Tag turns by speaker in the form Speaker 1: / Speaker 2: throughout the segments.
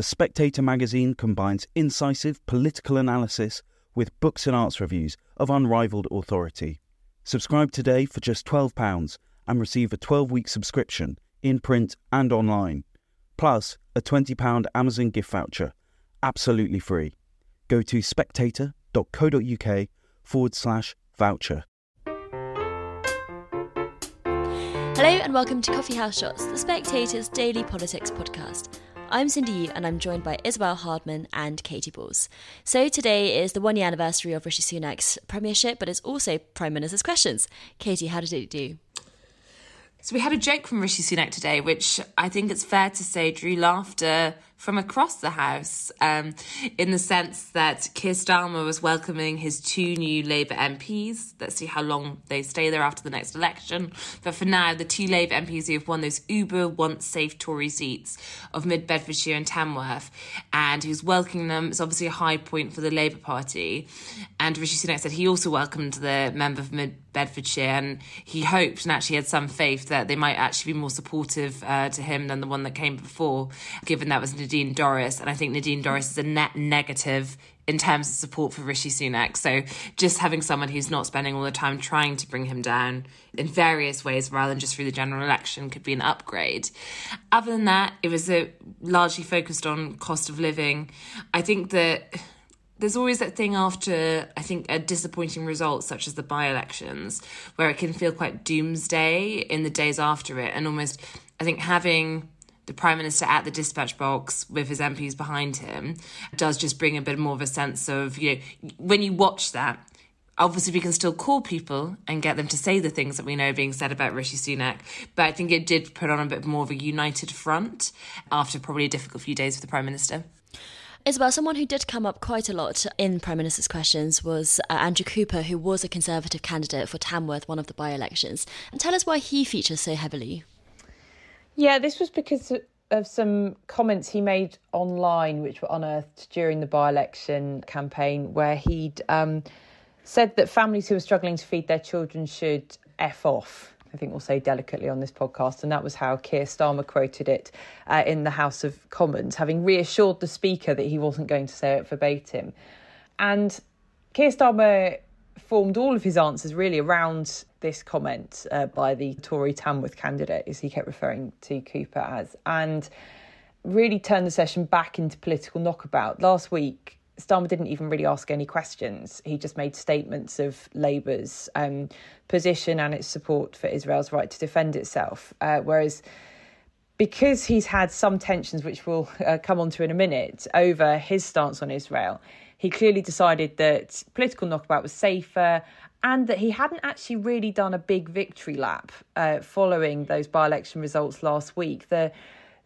Speaker 1: The Spectator magazine combines incisive political analysis with books and arts reviews of unrivaled authority. Subscribe today for just £12 and receive a 12 week subscription in print and online, plus a £20 Amazon gift voucher, absolutely free. Go to spectator.co.uk forward slash voucher.
Speaker 2: Hello and welcome to Coffee House Shots, the Spectator's daily politics podcast. I'm Cindy Yu and I'm joined by Isabel Hardman and Katy Balls. So today is the one year anniversary of Rishi Sunak's premiership, but it's also Prime Minister's Questions. Katy, how did it do?
Speaker 3: So we had a joke from Rishi Sunak today, which I think it's fair to say drew laughter from across the House, um, in the sense that Keir Starmer was welcoming his two new Labour MPs. Let's see how long they stay there after the next election. But for now, the two Labour MPs who have won those uber once safe Tory seats of Mid Bedfordshire and Tamworth, and who's welcoming them. It's obviously a high point for the Labour Party. And Rishi Sunak said he also welcomed the member for Mid Bedfordshire, and he hoped and actually had some faith that they might actually be more supportive uh, to him than the one that came before, given that was Nadine Dorries. And I think Nadine Dorries is a net negative in terms of support for Rishi Sunak. So just having someone who's not spending all the time trying to bring him down in various ways rather than just through the general election could be an upgrade. Other than that, it was a, largely focused on cost of living. I think that there's always that thing after I think a disappointing result such as the by-elections where it can feel quite doomsday in the days after it and almost I think having the Prime Minister at the dispatch box with his MPs behind him does just bring a bit more of a sense of, you know, when you watch that, obviously we can still call people and get them to say the things that we know being said about Rishi Sunak, but I think it did put on a bit more of a united front after probably a difficult few days for the Prime Minister.
Speaker 2: Isabel, someone who did come up quite a lot in Prime Minister's questions was uh, Andrew Cooper, who was a Conservative candidate for Tamworth, one of the by elections. And tell us why he features so heavily.
Speaker 4: Yeah, this was because of some comments he made online, which were unearthed during the by election campaign, where he'd um, said that families who are struggling to feed their children should F off. I think we'll say delicately on this podcast. And that was how Keir Starmer quoted it uh, in the House of Commons, having reassured the Speaker that he wasn't going to say it verbatim. And Keir Starmer formed all of his answers really around this comment uh, by the Tory Tamworth candidate, as he kept referring to Cooper as, and really turned the session back into political knockabout. Last week, Starmer didn't even really ask any questions. He just made statements of Labour's um, position and its support for Israel's right to defend itself. Uh, whereas, because he's had some tensions, which we'll uh, come on to in a minute, over his stance on Israel, he clearly decided that political knockabout was safer and that he hadn't actually really done a big victory lap uh, following those by election results last week. The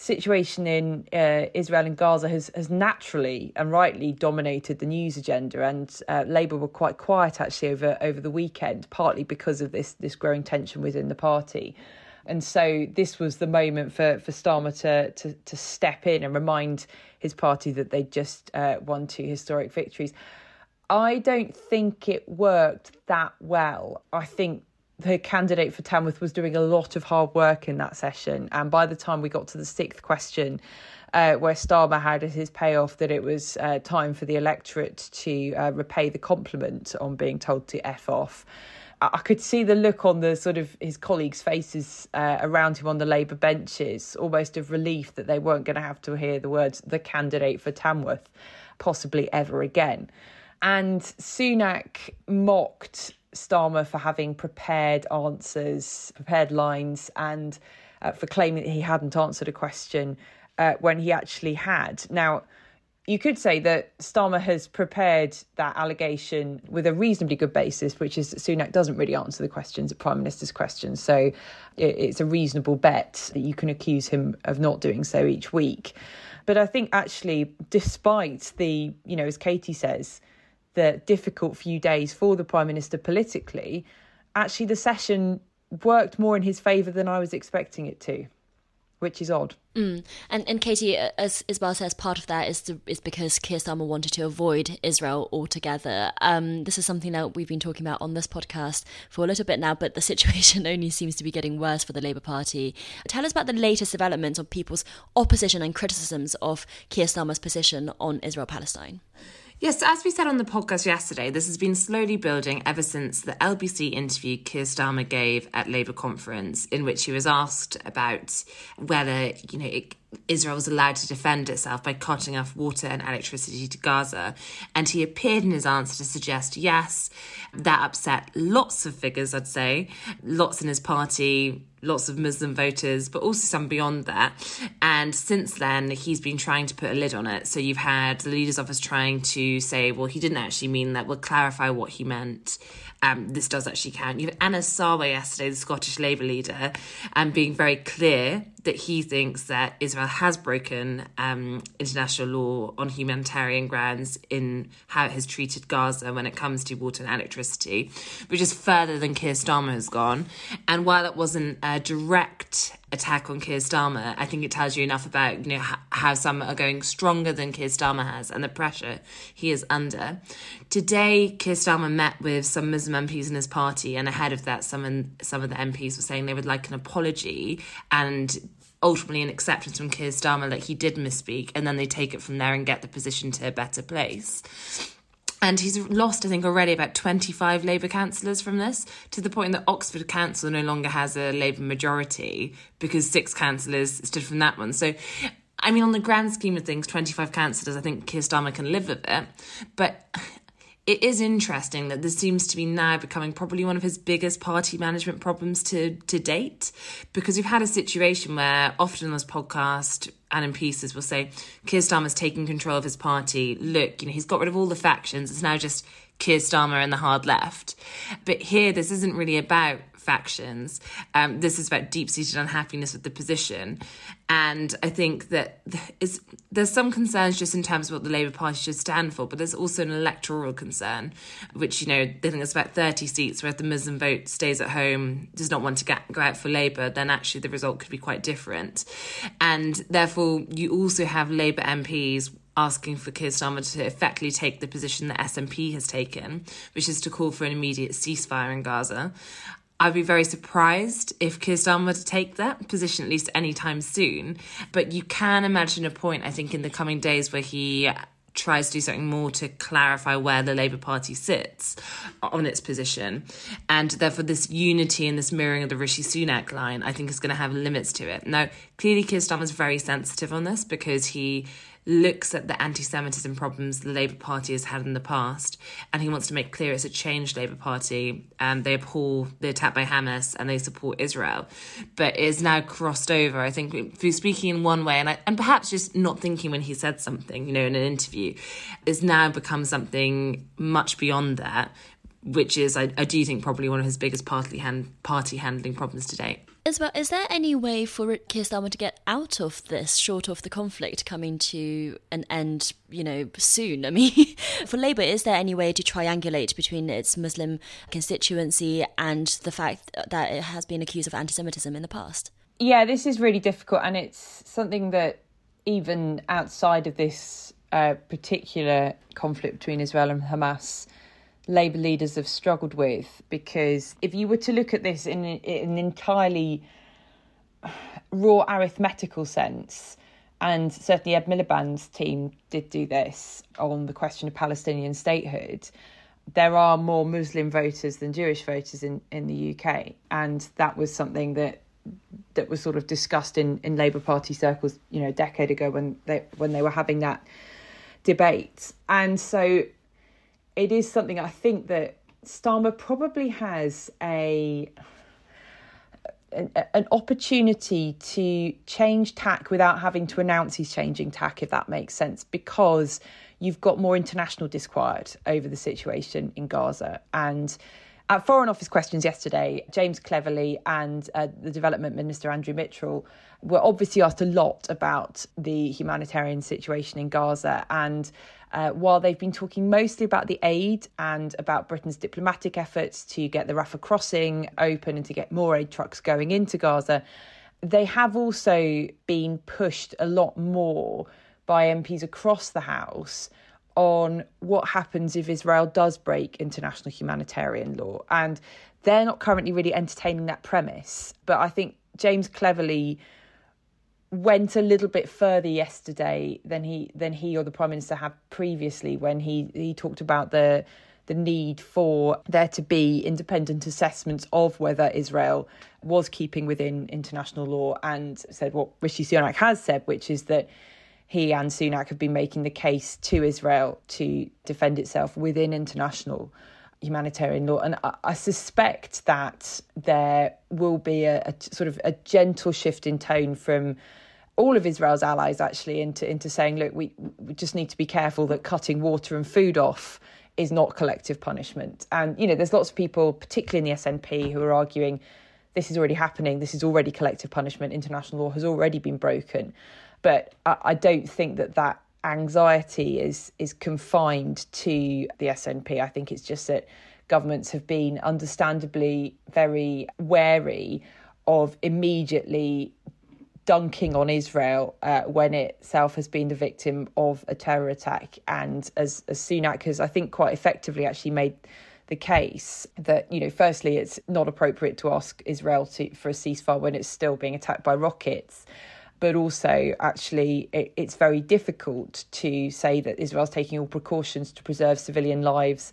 Speaker 4: situation in uh, Israel and Gaza has, has naturally and rightly dominated the news agenda, and uh, Labour were quite quiet actually over, over the weekend, partly because of this, this growing tension within the party. And so this was the moment for, for Starmer to, to, to step in and remind his party that they'd just uh, won two historic victories. I don't think it worked that well. I think the candidate for Tamworth was doing a lot of hard work in that session. And by the time we got to the sixth question, uh, where Starmer had his payoff that it was uh, time for the electorate to uh, repay the compliment on being told to F off. I could see the look on the sort of his colleagues' faces uh, around him on the Labour benches, almost of relief that they weren't going to have to hear the words "the candidate for Tamworth" possibly ever again. And Sunak mocked Starmer for having prepared answers, prepared lines, and uh, for claiming that he hadn't answered a question uh, when he actually had. Now, you could say that Starmer has prepared that allegation with a reasonably good basis, which is that Sunak doesn't really answer the questions, the Prime Minister's questions. So it's a reasonable bet that you can accuse him of not doing so each week. But I think actually, despite the, you know, as Katy says, the difficult few days for the Prime Minister politically, actually the session worked more in his favour than I was expecting it to. which is odd.
Speaker 2: Mm. And and Katy, as Isabel says, part of that is the, is because Keir Starmer wanted to avoid Israel altogether. Um, this is something that we've been talking about on this podcast for a little bit now, but the situation only seems to be getting worse for the Labour Party. Tell us about the latest developments on people's opposition and criticisms of Keir Starmer's position on Israel Palestine.
Speaker 3: Yes, as we said on the podcast yesterday, this has been slowly building ever since the LBC interview Keir Starmer gave at Labour conference, in which he was asked about whether you know it, Israel was allowed to defend itself by cutting off water and electricity to Gaza, and he appeared in his answer to suggest yes, that upset lots of figures. I'd say lots in his party lots of Muslim voters, but also some beyond that. And since then, he's been trying to put a lid on it. So you've had the leader's office trying to say, well, he didn't actually mean that. We'll clarify what he meant. Um, this does actually count. You have Anas Sarwar yesterday, the Scottish Labour leader, and um, being very clear that he thinks that Israel has broken um, international law on humanitarian grounds in how it has treated Gaza when it comes to water and electricity, which is further than Keir Starmer has gone. And while it wasn't a direct attack on Keir Starmer, I think it tells you enough about you know how some are going stronger than Keir Starmer has and the pressure he is under. Today, Keir Starmer met with some Muslim MPs in his party, and ahead of that, some some of the MPs were saying they would like an apology and ultimately an acceptance from Keir Starmer that he did misspeak, and then they take it from there and get the position to a better place. And he's lost, I think, already about 25 Labour councillors from this, to the point that Oxford Council no longer has a Labour majority because six councillors stood from that one. So, I mean, on the grand scheme of things, 25 councillors, I think Keir Starmer can live with it. But it is interesting that this seems to be now becoming probably one of his biggest party management problems to to date because we've had a situation where often on this podcast and in pieces will say Keir Starmer's taking control of his party. Look you know he's got rid of all the factions. It's now just Keir Starmer and the hard left. But here this isn't really about factions. Um, this is about deep seated unhappiness with the position. And I think that there's some concerns just in terms of what the Labour Party should stand for, but there's also an electoral concern, which, you know, they think it's about 30 seats, where if the Muslim vote stays at home, does not want to get, go out for Labour, then actually the result could be quite different. And therefore, you also have Labour MPs asking for Keir Starmer to effectively take the position that SNP has taken, which is to call for an immediate ceasefire in Gaza. I'd be very surprised if Keir Starmer were to take that position at least anytime soon. But you can imagine a point, I think, in the coming days where he tries to do something more to clarify where the Labour Party sits on its position. And therefore, this unity and this mirroring of the Rishi Sunak line, I think, is going to have limits to it. Now, clearly, Keir Starmer is very sensitive on this because he looks at the anti Semitism problems the Labour Party has had in the past, and he wants to make clear it's a changed Labour Party. And they abhor the attack by Hamas and they support Israel. But is now crossed over, I think, through speaking in one way and, I, and perhaps just not thinking when he said something, you know, in an interview, is now become something much beyond that, which is, I, I do think, probably one of his biggest party, hand, party handling problems to date.
Speaker 2: Isabel, is there any way for Keir Starmer to get out of this, short of the conflict coming to an end, you know, soon? I mean, for Labour, is there any way to triangulate between its Muslim constituency and the fact that it has been accused of anti Semitism in the past?
Speaker 4: Yeah, this is really difficult, and it's something that even outside of this uh, particular conflict between Israel and Hamas, Labour leaders have struggled with because if you were to look at this in, in an entirely raw arithmetical sense, and certainly Ed Miliband's team did do this on the question of Palestinian statehood. There are more Muslim voters than Jewish voters in, in the UK, and that was something that that was sort of discussed in, in Labour Party circles, you know, a decade ago when they when they were having that debate. And so it is something I think that Starmer probably has a an, an, opportunity to change tack without having to announce he's changing tack, if that makes sense, because you've got more international disquiet over the situation in Gaza. And at Foreign Office questions yesterday, James Cleverly and uh, the Development Minister Andrew Mitchell were obviously asked a lot about the humanitarian situation in Gaza and uh, while they've been talking mostly about the aid and about Britain's diplomatic efforts to get the Rafah crossing open and to get more aid trucks going into Gaza, they have also been pushed a lot more by MPs across the House on what happens if Israel does break international humanitarian law. And they're not currently really entertaining that premise. But I think James Cleverly went a little bit further yesterday than he than he or the Prime Minister have previously when he, he talked about the the need for there to be independent assessments of whether Israel was keeping within international law and said what Rishi Sunak has said, which is that he and Sunak have been making the case to Israel to defend itself within international humanitarian law. And I, I suspect that there will be a, a, sort of a gentle shift in tone from all of Israel's allies actually into into saying, look, we, we just need to be careful that cutting water and food off is not collective punishment. And you know, there's lots of people, particularly in the SNP, who are arguing this is already happening. This is already collective punishment. International law has already been broken. But I, I don't think that that anxiety is is confined to the SNP. I think it's just that governments have been understandably very wary of immediately dunking on Israel uh, when itself has been the victim of a terror attack. And as, as Sunak has, I think, quite effectively actually made the case that, you know, firstly, it's not appropriate to ask Israel to, for a ceasefire when it's still being attacked by rockets but also actually it, it's very difficult to say that Israel's taking all precautions to preserve civilian lives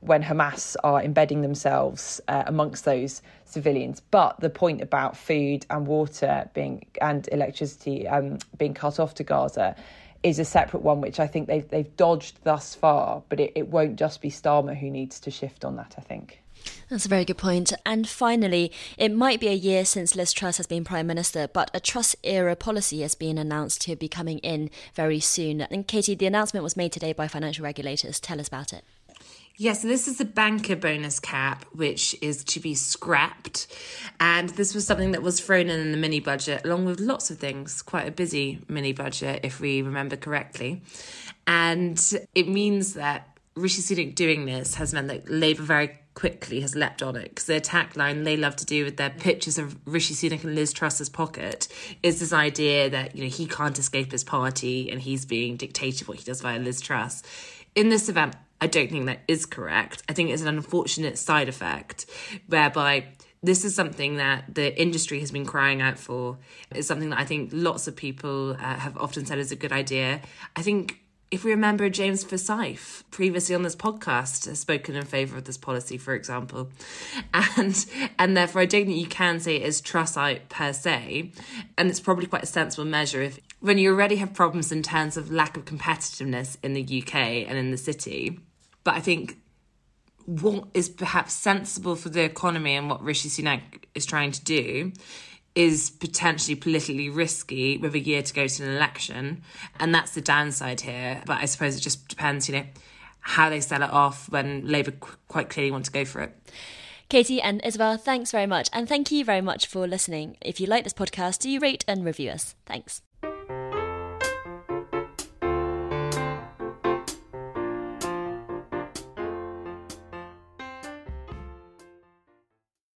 Speaker 4: when Hamas are embedding themselves uh, amongst those civilians. But the point about food and water being and electricity um, being cut off to Gaza is a separate one, which I think they've they've dodged thus far. But it, it won't just be Starmer who needs to shift on that. I think.
Speaker 2: That's a very good point. And finally, it might be a year since Liz Truss has been Prime Minister, but a Truss era policy has been announced to be coming in very soon. And Katy, the announcement was made today by financial regulators. Tell us about it.
Speaker 3: Yes, yeah, so this is the banker bonus cap, which is to be scrapped. And this was something that was thrown in in the mini budget, along with lots of things, quite a busy mini budget, if we remember correctly. And it means that Rishi Sunak doing this has meant that Labour very quickly has leapt on it because their tagline they love to do with their pictures of Rishi Sunak and Liz Truss's pocket is this idea that you know he can't escape his party and he's being dictated what he does via Liz Truss. In this event, I don't think that is correct. I think it's an unfortunate side effect whereby this is something that the industry has been crying out for. It's something that I think lots of people uh, have often said is a good idea. I think if we remember James Forsyth, previously on this podcast, has spoken in favour of this policy, for example. And and therefore I don't think you can say it is Trussite per se. And it's probably quite a sensible measure if when you already have problems in terms of lack of competitiveness in the UK and in the city. But I think what is perhaps sensible for the economy and what Rishi Sunak is trying to do is potentially politically risky with a year to go to an election. And that's the downside here. But I suppose it just depends, you know, how they sell it off when Labour quite clearly want to go for it.
Speaker 2: Katy and Isabel, thanks very much. And thank you very much for listening. If you like this podcast, do you rate and review us? Thanks.